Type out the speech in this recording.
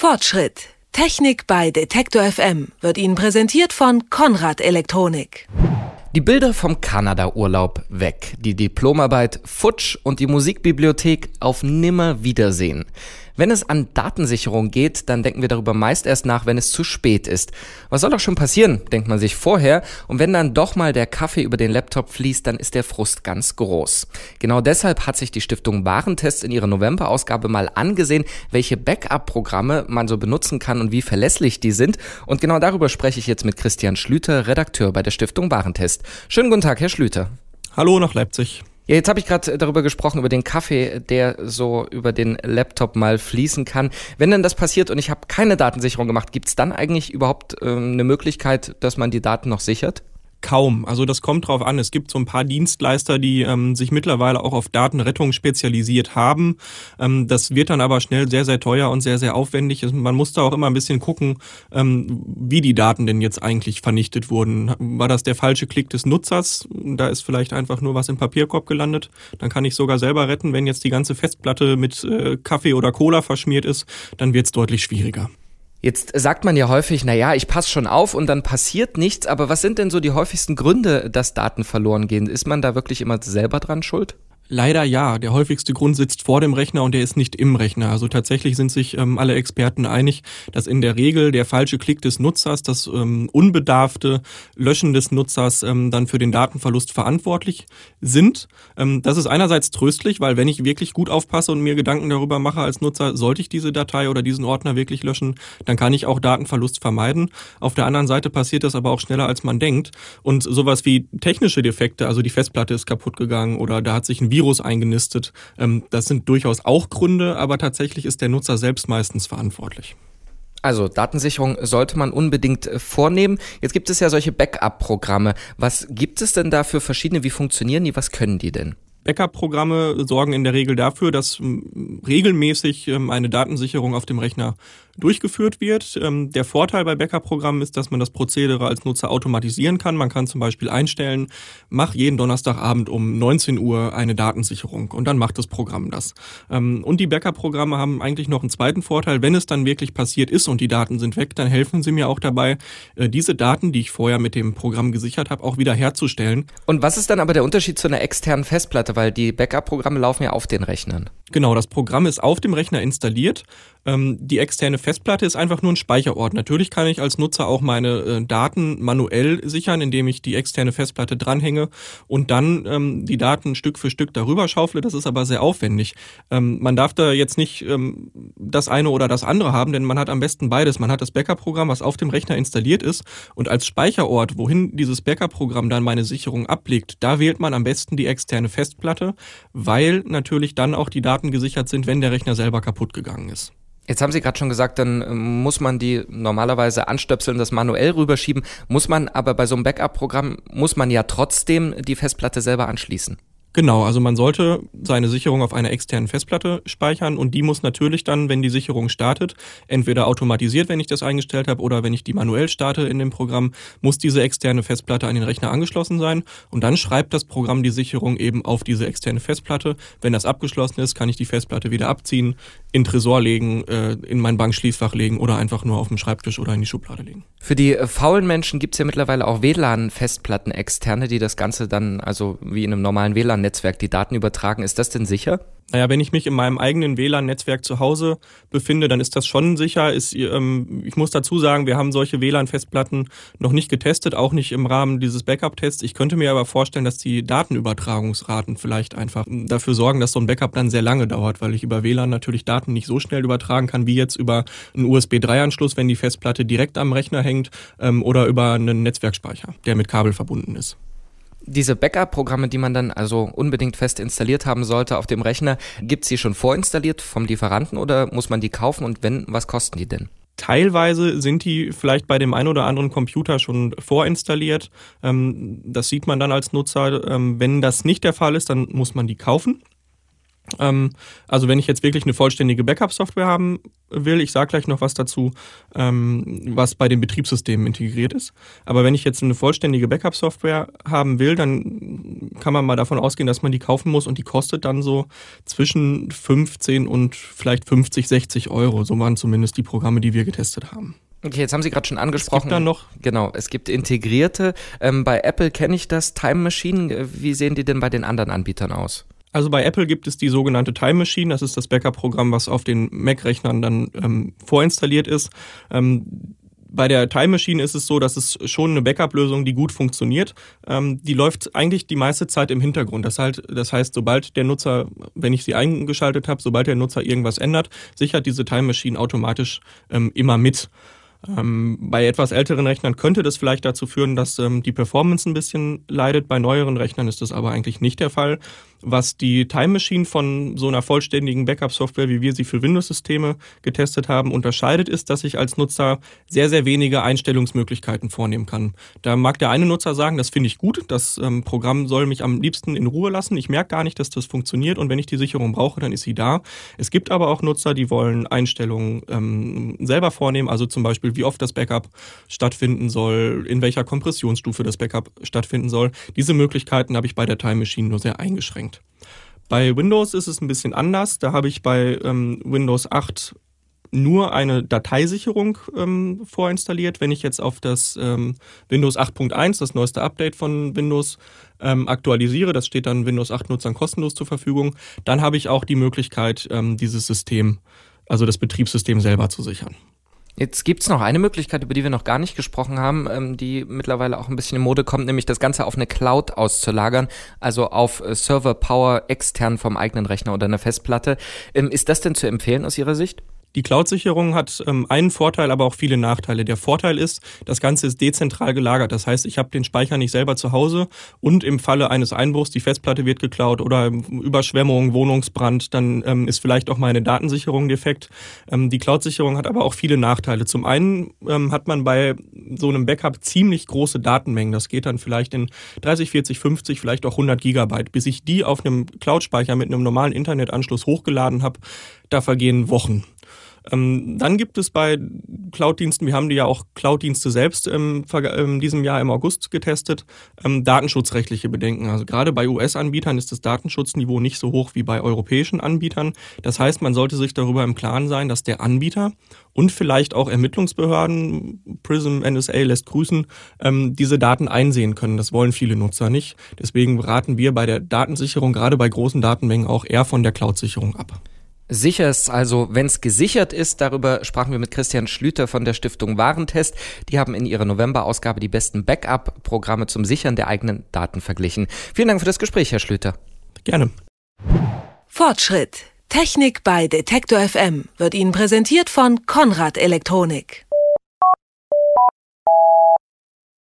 Fortschritt. Technik bei Detektor FM wird Ihnen präsentiert von Konrad Elektronik. Die Bilder vom Kanada-Urlaub weg, die Diplomarbeit futsch und die Musikbibliothek auf Nimmerwiedersehen. Wenn es an Datensicherung geht, dann denken wir darüber meist erst nach, wenn es zu spät ist. Was soll doch schon passieren, denkt man sich vorher. Und wenn dann doch mal der Kaffee über den Laptop fließt, dann ist der Frust ganz groß. Genau deshalb hat sich die Stiftung Warentest in ihrer November-Ausgabe mal angesehen, welche Backup-Programme man so benutzen kann und wie verlässlich die sind. Und genau darüber spreche ich jetzt mit Christian Schlüter, Redakteur bei der Stiftung Warentest. Schönen guten Tag, Herr Schlüter. Hallo nach Leipzig. Ja, jetzt habe ich gerade darüber gesprochen, über den Kaffee, der so über den Laptop mal fließen kann. Wenn denn das passiert und ich habe keine Datensicherung gemacht, gibt es dann eigentlich überhaupt ähm, eine Möglichkeit, dass man die Daten noch sichert? Kaum. Also das kommt drauf an. Es gibt so ein paar Dienstleister, die ähm, sich mittlerweile auch auf Datenrettung spezialisiert haben. Ähm, das wird dann aber schnell sehr, sehr teuer und sehr, sehr aufwendig. Man muss da auch immer ein bisschen gucken, ähm, wie die Daten denn jetzt eigentlich vernichtet wurden. War das der falsche Klick des Nutzers? Da ist vielleicht einfach nur was im Papierkorb gelandet. Dann kann ich sogar selber retten. Wenn jetzt die ganze Festplatte mit äh, Kaffee oder Cola verschmiert ist, dann wird es deutlich schwieriger. Jetzt sagt man ja häufig, na ja, ich passe schon auf und dann passiert nichts, aber was sind denn so die häufigsten Gründe, dass Daten verloren gehen? Ist man da wirklich immer selber dran schuld? Leider ja. Der häufigste Grund sitzt vor dem Rechner und der ist nicht im Rechner. Also tatsächlich sind sich ähm, alle Experten einig, dass in der Regel der falsche Klick des Nutzers, das ähm, unbedarfte Löschen des Nutzers ähm, dann für den Datenverlust verantwortlich sind. Ähm, das ist einerseits tröstlich, weil wenn ich wirklich gut aufpasse und mir Gedanken darüber mache als Nutzer, sollte ich diese Datei oder diesen Ordner wirklich löschen, dann kann ich auch Datenverlust vermeiden. Auf der anderen Seite passiert das aber auch schneller, als man denkt. Und sowas wie technische Defekte, also die Festplatte ist kaputt gegangen oder da hat sich ein Virus eingenistet. Ähm, das sind durchaus auch Gründe, aber tatsächlich ist der Nutzer selbst meistens verantwortlich. Also Datensicherung sollte man unbedingt äh, vornehmen. Jetzt gibt es ja solche Backup-Programme. Was gibt es denn da für verschiedene? Wie funktionieren die? Was können die denn? Backup-Programme sorgen in der Regel dafür, dass regelmäßig ähm, eine Datensicherung auf dem Rechner durchgeführt wird. Ähm, der Vorteil bei Backup-Programmen ist, dass man das Prozedere als Nutzer automatisieren kann. Man kann zum Beispiel einstellen, mach jeden Donnerstagabend um 19 Uhr eine Datensicherung und dann macht das Programm das. Ähm, und die Backup-Programme haben eigentlich noch einen zweiten Vorteil. Wenn es dann wirklich passiert ist und die Daten sind weg, dann helfen sie mir auch dabei, äh, diese Daten, die ich vorher mit dem Programm gesichert habe, auch wieder herzustellen. Und was ist dann aber der Unterschied zu einer externen Festplatte? Weil die Backup-Programme laufen ja auf den Rechnern. Genau, das Programm ist auf dem Rechner installiert. Ähm, die externe Festplatte ist einfach nur ein Speicherort. Natürlich kann ich als Nutzer auch meine äh, Daten manuell sichern, indem ich die externe Festplatte dranhänge und dann ähm, die Daten Stück für Stück darüber schaufle. Das ist aber sehr aufwendig. Ähm, man darf da jetzt nicht ähm, das eine oder das andere haben, denn man hat am besten beides. Man hat das Backup-Programm, was auf dem Rechner installiert ist und als Speicherort, wohin dieses Backup-Programm dann meine Sicherung ablegt, da wählt man am besten die externe Festplatte, weil natürlich dann auch die Daten Daten gesichert sind, wenn der Rechner selber kaputt gegangen ist. Jetzt haben Sie gerade schon gesagt, dann ähm, muss man die normalerweise anstöpseln, das manuell rüberschieben. Muss man aber bei so einem Backup-Programm, muss man ja trotzdem die Festplatte selber anschließen. Genau, also man sollte seine Sicherung auf einer externen Festplatte speichern und die muss natürlich dann, wenn die Sicherung startet, entweder automatisiert, wenn ich das eingestellt habe, oder wenn ich die manuell starte in dem Programm, muss diese externe Festplatte an den Rechner angeschlossen sein und dann schreibt das Programm die Sicherung eben auf diese externe Festplatte. Wenn das abgeschlossen ist, kann ich die Festplatte wieder abziehen, in Tresor legen, äh, in mein Bankschließfach legen oder einfach nur auf dem Schreibtisch oder in die Schublade legen. Für die äh, faulen Menschen gibt es ja mittlerweile auch WLAN-Festplatten externe, die das Ganze dann also wie in einem normalen WLAN WLAN-Netzwerk die Daten übertragen. Ist das denn sicher? Naja, wenn ich mich in meinem eigenen WLAN-Netzwerk zu Hause befinde, dann ist das schon sicher. Ist, ähm, ich muss dazu sagen, wir haben solche WLAN-Festplatten noch nicht getestet, auch nicht im Rahmen dieses Backup-Tests. Ich könnte mir aber vorstellen, dass die Datenübertragungsraten vielleicht einfach dafür sorgen, dass so ein Backup dann sehr lange dauert, weil ich über WLAN natürlich Daten nicht so schnell übertragen kann wie jetzt über einen USB-3-Anschluss, wenn die Festplatte direkt am Rechner hängt ähm, oder über einen Netzwerkspeicher, der mit Kabel verbunden ist diese Backup-Programme, die man dann also unbedingt fest installiert haben sollte auf dem Rechner, gibt es die schon vorinstalliert vom Lieferanten oder muss man die kaufen und wenn, was kosten die denn? Teilweise sind die vielleicht bei dem einen oder anderen Computer schon vorinstalliert. Ähm, das sieht man dann als Nutzer. Ähm, wenn das nicht der Fall ist, dann muss man die kaufen. Ähm, also wenn ich jetzt wirklich eine vollständige Backup-Software haben will, ich sage gleich noch was dazu, ähm, was bei den Betriebssystemen integriert ist. Aber wenn ich jetzt eine vollständige Backup-Software haben will, dann kann man mal davon ausgehen, dass man die kaufen muss und die kostet dann so zwischen 15 und vielleicht 50, 60 Euro. So waren zumindest die Programme, die wir getestet haben. Okay, jetzt haben Sie gerade schon angesprochen. Es gibt dann noch. Genau, es gibt integrierte. Ähm, bei Apple kenne ich das Time Machine. Wie sehen die denn bei den anderen Anbietern aus? Also bei Apple gibt es die sogenannte Time Machine. Das ist das Backup-Programm, was auf den Mac-Rechnern dann ähm, vorinstalliert ist. Ähm, bei der Time Machine ist es so, dass es schon eine Backup-Lösung, die gut funktioniert. Ähm, die läuft eigentlich die meiste Zeit im Hintergrund. Das, halt, das heißt, sobald der Nutzer, wenn ich sie eingeschaltet habe, sobald der Nutzer irgendwas ändert, sichert diese Time Machine automatisch ähm, immer mit. Ähm, bei etwas älteren Rechnern könnte das vielleicht dazu führen, dass ähm, die Performance ein bisschen leidet. Bei neueren Rechnern ist das aber eigentlich nicht der Fall. Was die Time Machine von so einer vollständigen Backup-Software, wie wir sie für Windows-Systeme getestet haben, unterscheidet, ist, dass ich als Nutzer sehr, sehr wenige Einstellungsmöglichkeiten vornehmen kann. Da mag der eine Nutzer sagen, das finde ich gut, das ähm, Programm soll mich am liebsten in Ruhe lassen. Ich merke gar nicht, dass das funktioniert und wenn ich die Sicherung brauche, dann ist sie da. Es gibt aber auch Nutzer, die wollen Einstellungen ähm, selber vornehmen, also zum Beispiel, wie oft das Backup stattfinden soll, in welcher Kompressionsstufe das Backup stattfinden soll. Diese Möglichkeiten habe ich bei der Time Machine nur sehr eingeschränkt. Bei Windows ist es ein bisschen anders. Da habe ich bei ähm, Windows 8 nur eine Dateisicherung ähm, vorinstalliert. Wenn ich jetzt auf das ähm, Windows 8.1, das neueste Update von Windows, ähm, aktualisiere, das steht dann Windows 8 Nutzern kostenlos zur Verfügung, dann habe ich auch die Möglichkeit, ähm, dieses System, also das Betriebssystem selber zu sichern. Jetzt gibt's noch eine Möglichkeit, über die wir noch gar nicht gesprochen haben, ähm, die mittlerweile auch ein bisschen in Mode kommt, nämlich das Ganze auf eine Cloud auszulagern, also auf äh, Server Power extern vom eigenen Rechner oder einer Festplatte. Ähm, ist das denn zu empfehlen aus Ihrer Sicht? Die Cloud-Sicherung hat ähm, einen Vorteil, aber auch viele Nachteile. Der Vorteil ist, das Ganze ist dezentral gelagert. Das heißt, ich habe den Speicher nicht selber zu Hause und im Falle eines Einbruchs, die Festplatte wird geklaut oder Überschwemmung, Wohnungsbrand, dann ähm, ist vielleicht auch meine Datensicherung defekt. Ähm, die Cloud-Sicherung hat aber auch viele Nachteile. Zum einen ähm, hat man bei so einem Backup ziemlich große Datenmengen. Das geht dann vielleicht in 30, 40, 50, vielleicht auch 100 Gigabyte. Bis ich die auf einem Cloud-Speicher mit einem normalen Internetanschluss hochgeladen habe, da vergehen Wochen. Ähm, dann gibt es bei Cloud-Diensten, wir haben die ja auch Cloud-Dienste selbst in ähm, diesem Jahr im August getestet, ähm, datenschutzrechtliche Bedenken. Also gerade bei US-Anbietern ist das Datenschutzniveau nicht so hoch wie bei europäischen Anbietern. Das heißt, man sollte sich darüber im Klaren sein, dass der Anbieter und vielleicht auch Ermittlungsbehörden, Prism, NSA lässt grüßen, ähm, diese Daten einsehen können. Das wollen viele Nutzer nicht. Deswegen raten wir bei der Datensicherung, gerade bei großen Datenmengen, auch eher von der Cloud-Sicherung ab. Sicher ist also, wenn es gesichert ist, darüber sprachen wir mit Christian Schlüter von der Stiftung Warentest. Die haben in ihrer November-Ausgabe die besten Backup-Programme zum Sichern der eigenen Daten verglichen. Vielen Dank für das Gespräch, Herr Schlüter. Gerne. Fortschritt. Technik bei Detektor FM wird Ihnen präsentiert von Konrad Elektronik.